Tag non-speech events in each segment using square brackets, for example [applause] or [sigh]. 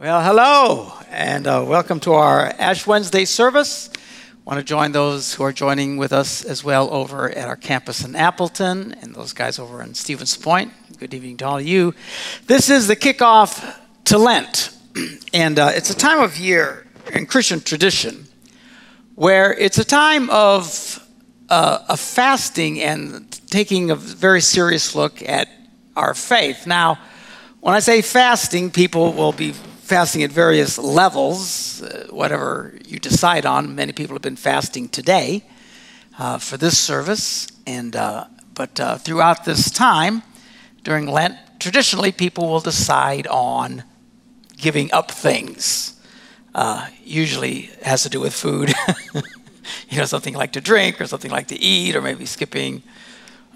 Well, hello, and uh, welcome to our Ash Wednesday service. Want to join those who are joining with us as well over at our campus in Appleton and those guys over in Stevens Point. Good evening to all of you. This is the kickoff to Lent, [clears throat] and uh, it's a time of year in Christian tradition where it's a time of, uh, fasting and taking a very serious look at our faith. Now, when I say fasting, people will be fasting at various levels, uh, whatever you decide on. Many people have been fasting today uh, for this service, and uh, but uh, throughout this time during Lent, traditionally people will decide on giving up things. Uh, usually has to do with food, [laughs] you know, something like to drink or something like to eat, or maybe skipping,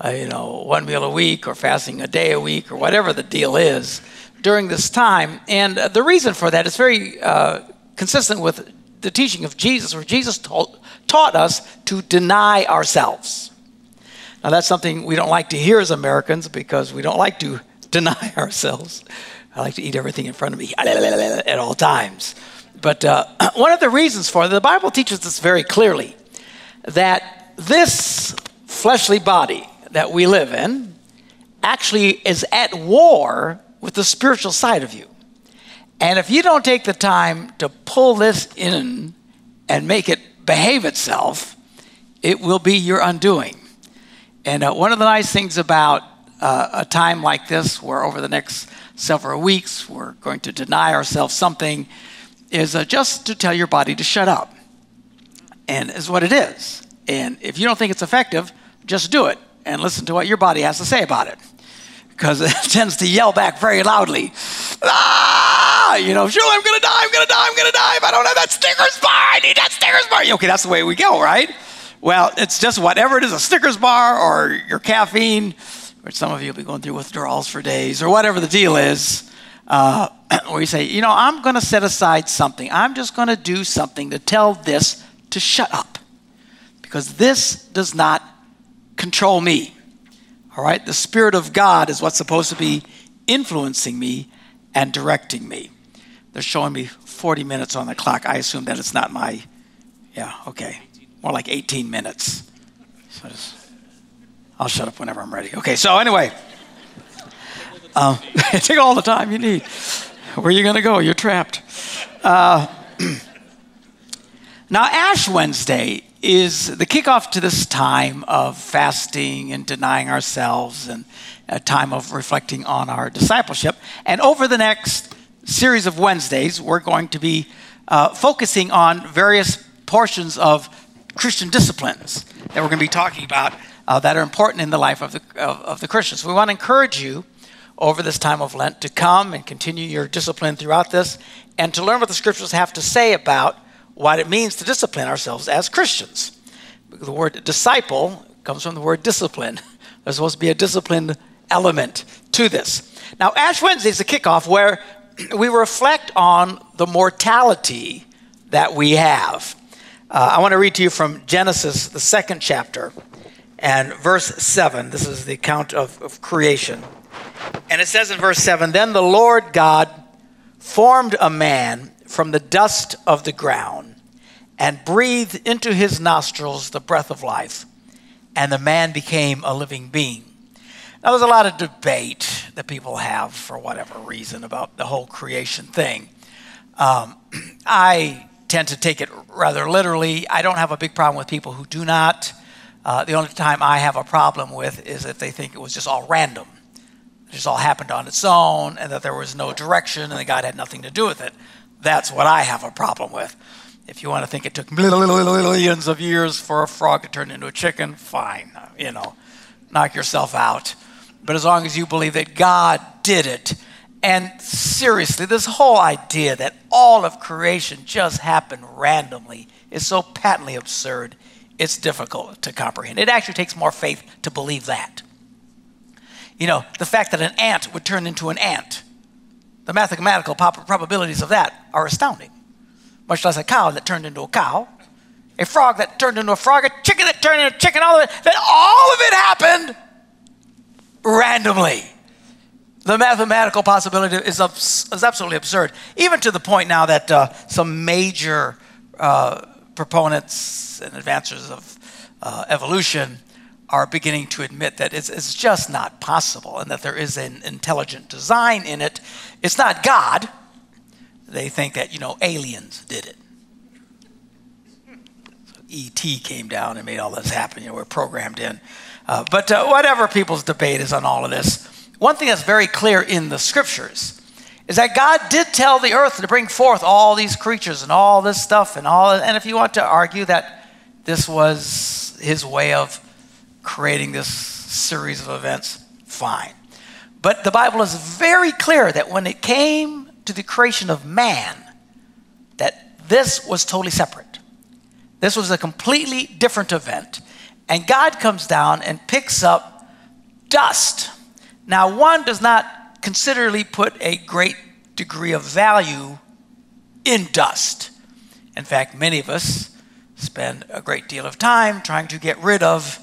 uh, you know, one meal a week or fasting a day a week or whatever the deal is during this time. And uh, the reason for that is very uh, consistent with the teaching of Jesus, where Jesus taught, taught us to deny ourselves. Now, that's something we don't like to hear as Americans because we don't like to [laughs] deny ourselves. I like to eat everything in front of me [laughs] at all times. But uh, [clears throat] one of the reasons for it, the Bible teaches us very clearly that this fleshly body that we live in actually is at war with the spiritual side of you. And if you don't take the time to pull this in and make it behave itself, it will be your undoing. And uh, one of the nice things about uh, a time like this, where over the next several weeks we're going to deny ourselves something, is uh, just to tell your body to shut up. And is what it is. And if you don't think it's effective, just do it and listen to what your body has to say about it because it [laughs] tends to yell back very loudly. Ah, you know, sure, I'm gonna die, I'm gonna die, I'm gonna die. If I don't have that Snickers bar, I need that Snickers bar. Okay, that's the way we go, right? Well, it's just whatever it is a Snickers bar or your caffeine, which some of you will be going through withdrawals for days, or whatever the deal is, uh, [clears throat] where you say, you know, I'm gonna set aside something. I'm just gonna do something to tell this to shut up because this does not control me. All right? The Spirit of God is what's supposed to be influencing me and directing me. They're showing me 40 minutes on the clock. I assume that it's not my, yeah, okay. More like 18 minutes. So just, I'll shut up whenever I'm ready. Okay, so anyway, um, [laughs] take all the time you need. Where are you going to go? You're trapped. Uh, [clears throat] now, Ash Wednesday is the kickoff to this time of fasting and denying ourselves and a time of reflecting on our discipleship. And over the next series of Wednesdays, we're going to be uh, focusing on various portions of Christian disciplines that we're going to be talking about uh, that are important in the life of the, of, of the Christians. We want to encourage you over this time of Lent to come and continue your discipline throughout this and to learn what the scriptures have to say about what it means to discipline ourselves as Christians. The word disciple comes from the word discipline. [laughs] There's supposed to be a disciplined element to this. Now, Ash Wednesday is a kickoff where [clears throat] we reflect on the mortality that we have. Uh, I want to read to you from Genesis, the second chapter, and verse 7. This is the account of, of creation. And it says in verse 7 Then the Lord God formed a man from the dust of the ground and breathed into his nostrils the breath of life, and the man became a living being. Now, there's a lot of debate that people have for whatever reason about the whole creation thing. Um, [clears throat] I tend to take it rather literally. I don't have a big problem with people who do not. Uh, the only time I have a problem with is if they think it was just all random. It just all happened on its own and that there was no direction and that God had nothing to do with it. That's what I have a problem with. If you want to think it took millions of years for a frog to turn into a chicken, fine. You know, knock yourself out. But as long as you believe that God did it, and seriously, this whole idea that all of creation just happened randomly is so patently absurd, it's difficult to comprehend. It actually takes more faith to believe that. You know, the fact that an ant would turn into an ant the mathematical probabilities of that are astounding. Much less a cow that turned into a cow, a frog that turned into a frog, a chicken that turned into a chicken, all of it, that all of it happened randomly. The mathematical possibility is, abs- is absolutely absurd, even to the point now that uh, some major uh, proponents and advancers of uh, evolution are beginning to admit that it's, it's, just not possible and that there is an intelligent design in it. It's not God. They think that, you know, aliens did it. So E.T. came down and made all this happen. You know, we're programmed in. Uh, but uh, whatever people's debate is on all of this, one thing that's very clear in the scriptures is that God did tell the earth to bring forth all these creatures and all this stuff and all and if you want to argue that this was his way of creating this series of events, fine. But the Bible is very clear that when it came to the creation of man, that this was totally separate. This was a completely different event. And God comes down and picks up dust now, one does not considerably put a great degree of value in dust. In fact, many of us spend a great deal of time trying to get rid of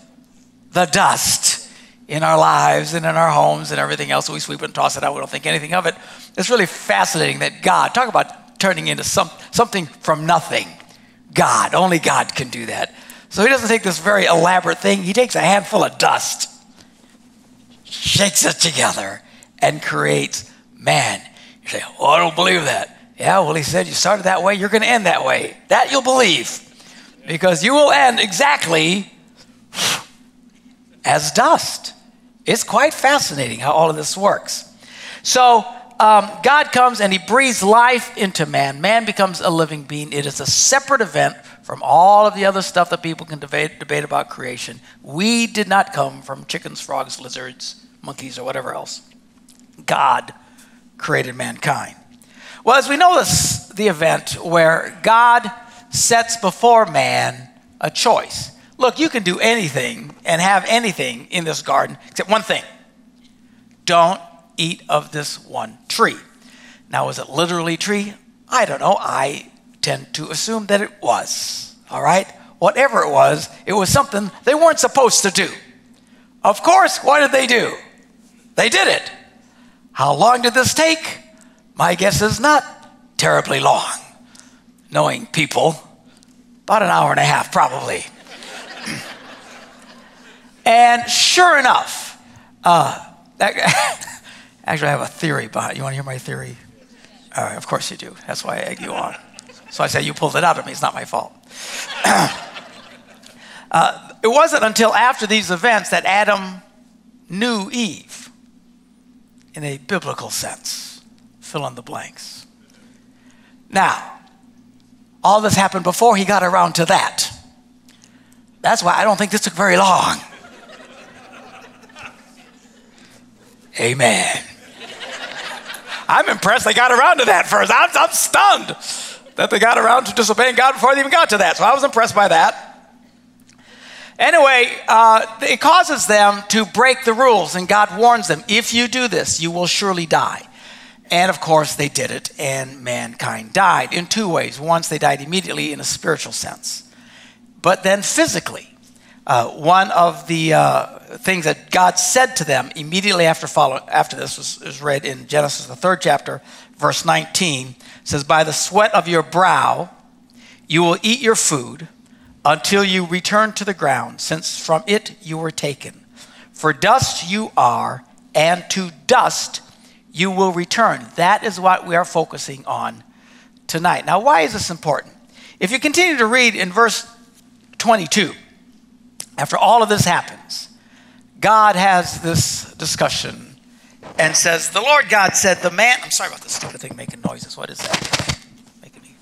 the dust in our lives and in our homes and everything else. We sweep and toss it out. We don't think anything of it. It's really fascinating that God, talk about turning into some, something from nothing. God, only God can do that. So he doesn't take this very elaborate thing. He takes a handful of dust shakes it together and creates man. You say, Oh, I don't believe that. Yeah, well, he said you started that way, you're going to end that way. That you'll believe. Because you will end exactly as dust. It's quite fascinating how all of this works. So, um, God comes and he breathes life into man. Man becomes a living being. It is a separate event from all of the other stuff that people can debate, debate about creation. We did not come from chickens, frogs, lizards, monkeys, or whatever else. God created mankind. Well, as we know this, the event where God sets before man a choice. Look, you can do anything and have anything in this garden except one thing don't eat of this one tree. Now, was it literally tree? I don't know. I tend to assume that it was. All right? Whatever it was, it was something they weren't supposed to do. Of course, what did they do? They did it. How long did this take? My guess is not terribly long. Knowing people, about an hour and a half, probably. And sure enough, uh, [laughs] actually, I have a theory behind. You want to hear my theory? All right, of course you do. That's why I egg you on. So I say you pulled it out of me. It's not my fault. [clears throat] uh, it wasn't until after these events that Adam knew Eve in a biblical sense. Fill in the blanks. Now, all this happened before he got around to that. That's why I don't think this took very long. Amen. I'm impressed they got around to that first. I'm, I'm stunned that they got around to disobeying God before they even got to that. So I was impressed by that. Anyway, uh, it causes them to break the rules, and God warns them if you do this, you will surely die. And of course, they did it, and mankind died in two ways. Once, they died immediately in a spiritual sense, but then physically. Uh, one of the uh, things that God said to them immediately after, follow, after this was, was read in Genesis, the third chapter, verse 19 says, By the sweat of your brow you will eat your food until you return to the ground, since from it you were taken. For dust you are, and to dust you will return. That is what we are focusing on tonight. Now, why is this important? If you continue to read in verse 22, after all of this happens, God has this discussion and says, The Lord God said, The man, I'm sorry about this stupid thing making noises. What is that? Making me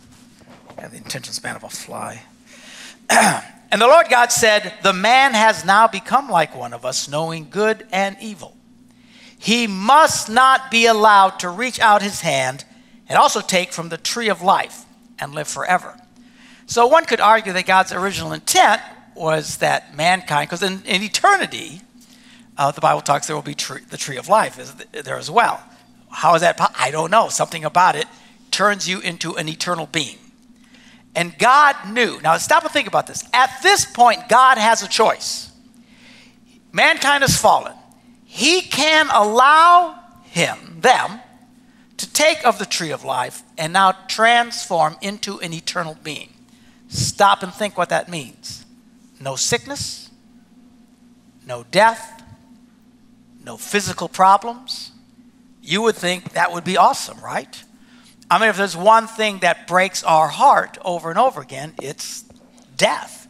have the attention span of a fly. [clears throat] and the Lord God said, The man has now become like one of us, knowing good and evil. He must not be allowed to reach out his hand and also take from the tree of life and live forever. So one could argue that God's original intent was that mankind, because in, in, eternity, uh, the Bible talks there will be tree, the tree of life is there as well. How is that? I don't know. Something about it turns you into an eternal being. And God knew. Now, stop and think about this. At this point, God has a choice. Mankind has fallen. He can allow him, them, to take of the tree of life and now transform into an eternal being. Stop and think what that means. No sickness, no death, no physical problems. You would think that would be awesome, right? I mean, if there's one thing that breaks our heart over and over again, it's death.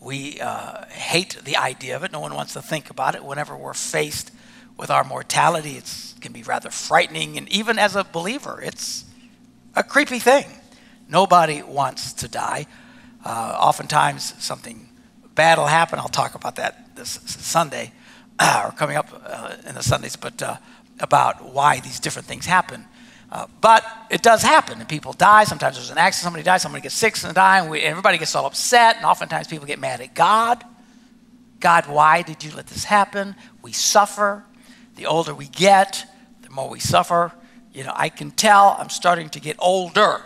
We uh, hate the idea of it. No one wants to think about it. Whenever we're faced with our mortality, it can be rather frightening. And even as a believer, it's a creepy thing. Nobody wants to die. Uh, oftentimes, something bad will happen. I'll talk about that this Sunday, [clears throat] or coming up uh, in the Sundays, but uh, about why these different things happen. Uh, but it does happen, and people die. Sometimes there's an accident, somebody dies, somebody gets sick and die, and everybody gets all upset, and oftentimes people get mad at God. God, why did you let this happen? We suffer. The older we get, the more we suffer. You know, I can tell I'm starting to get older.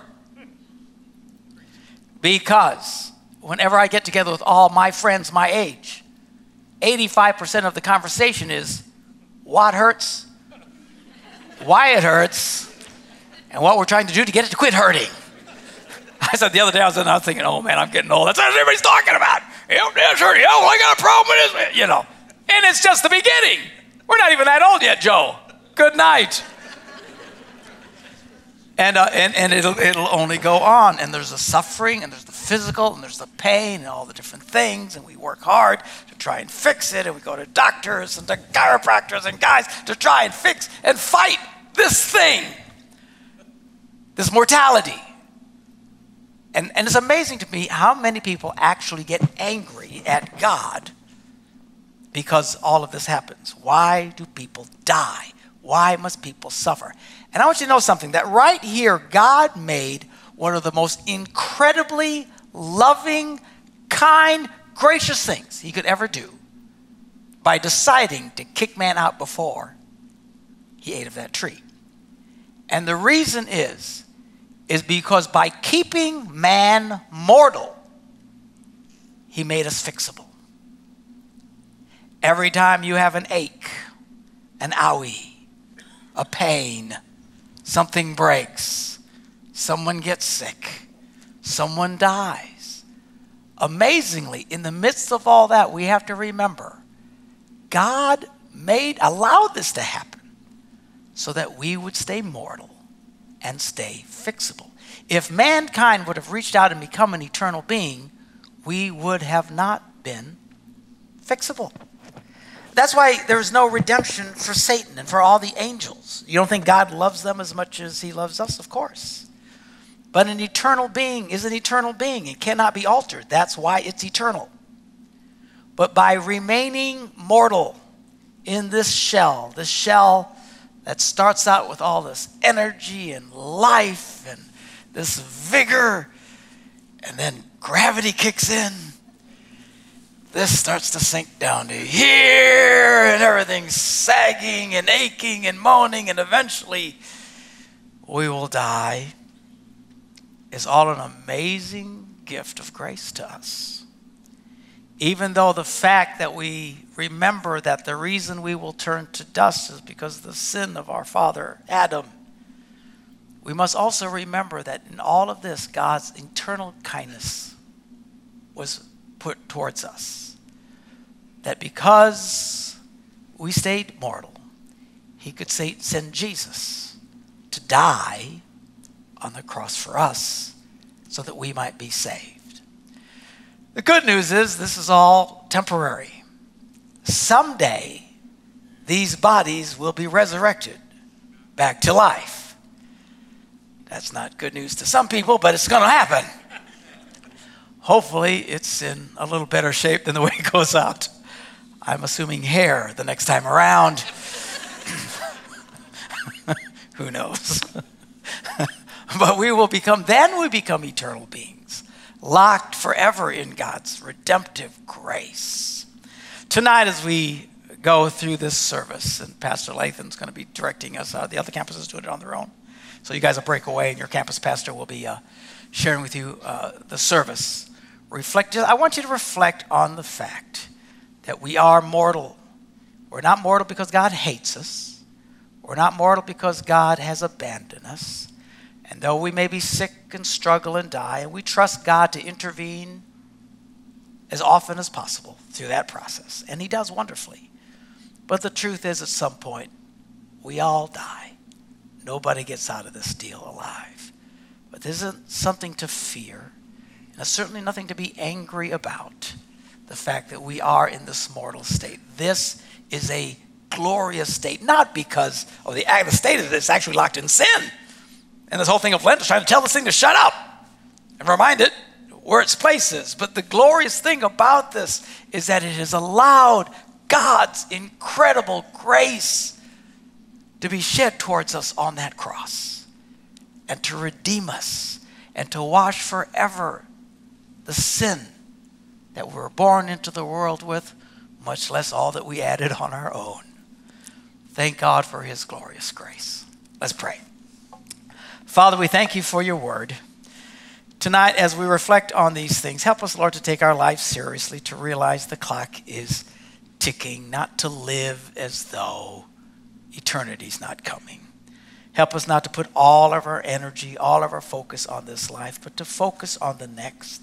Because whenever I get together with all my friends my age, 85% of the conversation is what hurts, why it hurts, and what we're trying to do to get it to quit hurting. [laughs] I said the other day, I was, I was thinking, oh man, I'm getting old. That's what everybody's talking about. This hurting. Oh, I got a problem with this. You know, and it's just the beginning. We're not even that old yet, Joe. Good night. And, uh, and, and it'll, it'll only go on. And there's the suffering, and there's the physical, and there's the pain, and all the different things. And we work hard to try and fix it. And we go to doctors and to chiropractors and guys to try and fix and fight this thing this mortality. And, and it's amazing to me how many people actually get angry at God because all of this happens. Why do people die? Why must people suffer? And I want you to know something that right here, God made one of the most incredibly loving, kind, gracious things he could ever do by deciding to kick man out before he ate of that tree. And the reason is is because by keeping man mortal, he made us fixable. Every time you have an ache, an owie, a pain, something breaks, someone gets sick, someone dies. Amazingly, in the midst of all that, we have to remember God made, allowed this to happen so that we would stay mortal and stay fixable. If mankind would have reached out and become an eternal being, we would have not been fixable. That's why there's no redemption for Satan and for all the angels. You don't think God loves them as much as he loves us? Of course. But an eternal being is an eternal being. It cannot be altered. That's why it's eternal. But by remaining mortal in this shell, this shell that starts out with all this energy and life and this vigor, and then gravity kicks in. This starts to sink down to here, and everything's sagging and aching and moaning, and eventually we will die. Is all an amazing gift of grace to us. Even though the fact that we remember that the reason we will turn to dust is because of the sin of our father Adam. We must also remember that in all of this, God's eternal kindness was put towards us. That because we stayed mortal, He could say, send Jesus to die on the cross for us so that we might be saved. The good news is this is all temporary someday these bodies will be resurrected back to life. That's not good news to some people, but it's going to happen. Hopefully, it's in a little better shape than the [laughs] way it goes out. I'm assuming hair the next time around. [laughs] Who knows? [laughs] but we will become, then we become eternal beings, locked forever in God's redemptive grace tonight, as we go through this service, and Pastor Lathan's going to be directing us, uh, the other campuses doing it on their own. So you guys will break away, and your campus pastor will be uh, sharing with you uh, the service. Reflect. I want you to reflect on the fact that we are mortal. We're not mortal because God hates us, We're not mortal because God has abandoned us. And though we may be sick and struggle and die, and we trust God to intervene as often as possible through that process. And He does wonderfully. But the truth is, at some point, we all die. Nobody gets out of this deal alive. But this isn't something to fear, it's certainly nothing to be angry about the fact that we are in this mortal state. This is a glorious state, not because oh, of the, the state of this actually locked in sin. And this whole thing of Lent is trying to tell this thing to shut up and remind it where its place is. But the glorious thing about this is that it has allowed God's incredible grace to be shed towards us on that cross and to redeem us and to wash forever the sin that we were born into the world with, much less all that we added on our own. Thank God for his glorious grace. Let's pray. Father, we thank you for your word. Tonight, as we reflect on these things, help us, Lord, to take our life seriously, to realize the clock is ticking, not to live as though eternity's not coming. Help us not to put all of our energy, all of our focus on this life, but to focus on the next.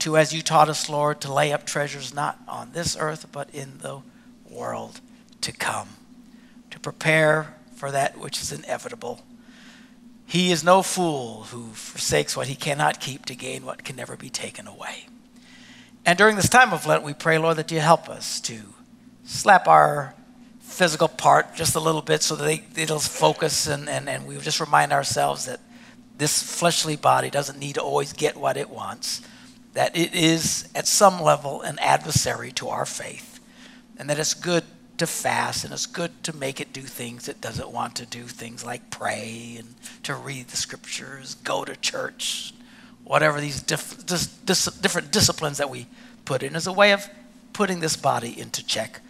To, as you taught us, Lord, to lay up treasures not on this earth, but in the world to come. To prepare for that which is inevitable he is no fool who forsakes what he cannot keep to gain what can never be taken away. And during this time of Lent, we pray, Lord, that you help us to slap our physical part just a little bit so that they, it'll focus and, and, and we just remind ourselves that this fleshly body doesn't need to always get what it wants, that it is at some level an adversary to our faith, and that it's good to fast, and it's good to make it do things it doesn't want to do, things like pray and to read the scriptures, go to church, whatever these diff- dis- dis- different disciplines that we put in, as a way of putting this body into check.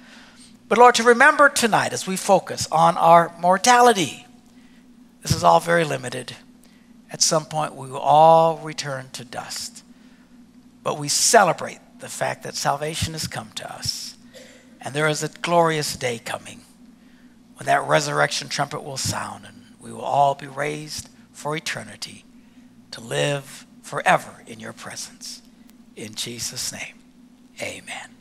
But Lord, to remember tonight as we focus on our mortality, this is all very limited. At some point, we will all return to dust. But we celebrate the fact that salvation has come to us and there is a glorious day coming when that resurrection trumpet will sound and we will all be raised for eternity to live forever in your presence. In Jesus' name, amen.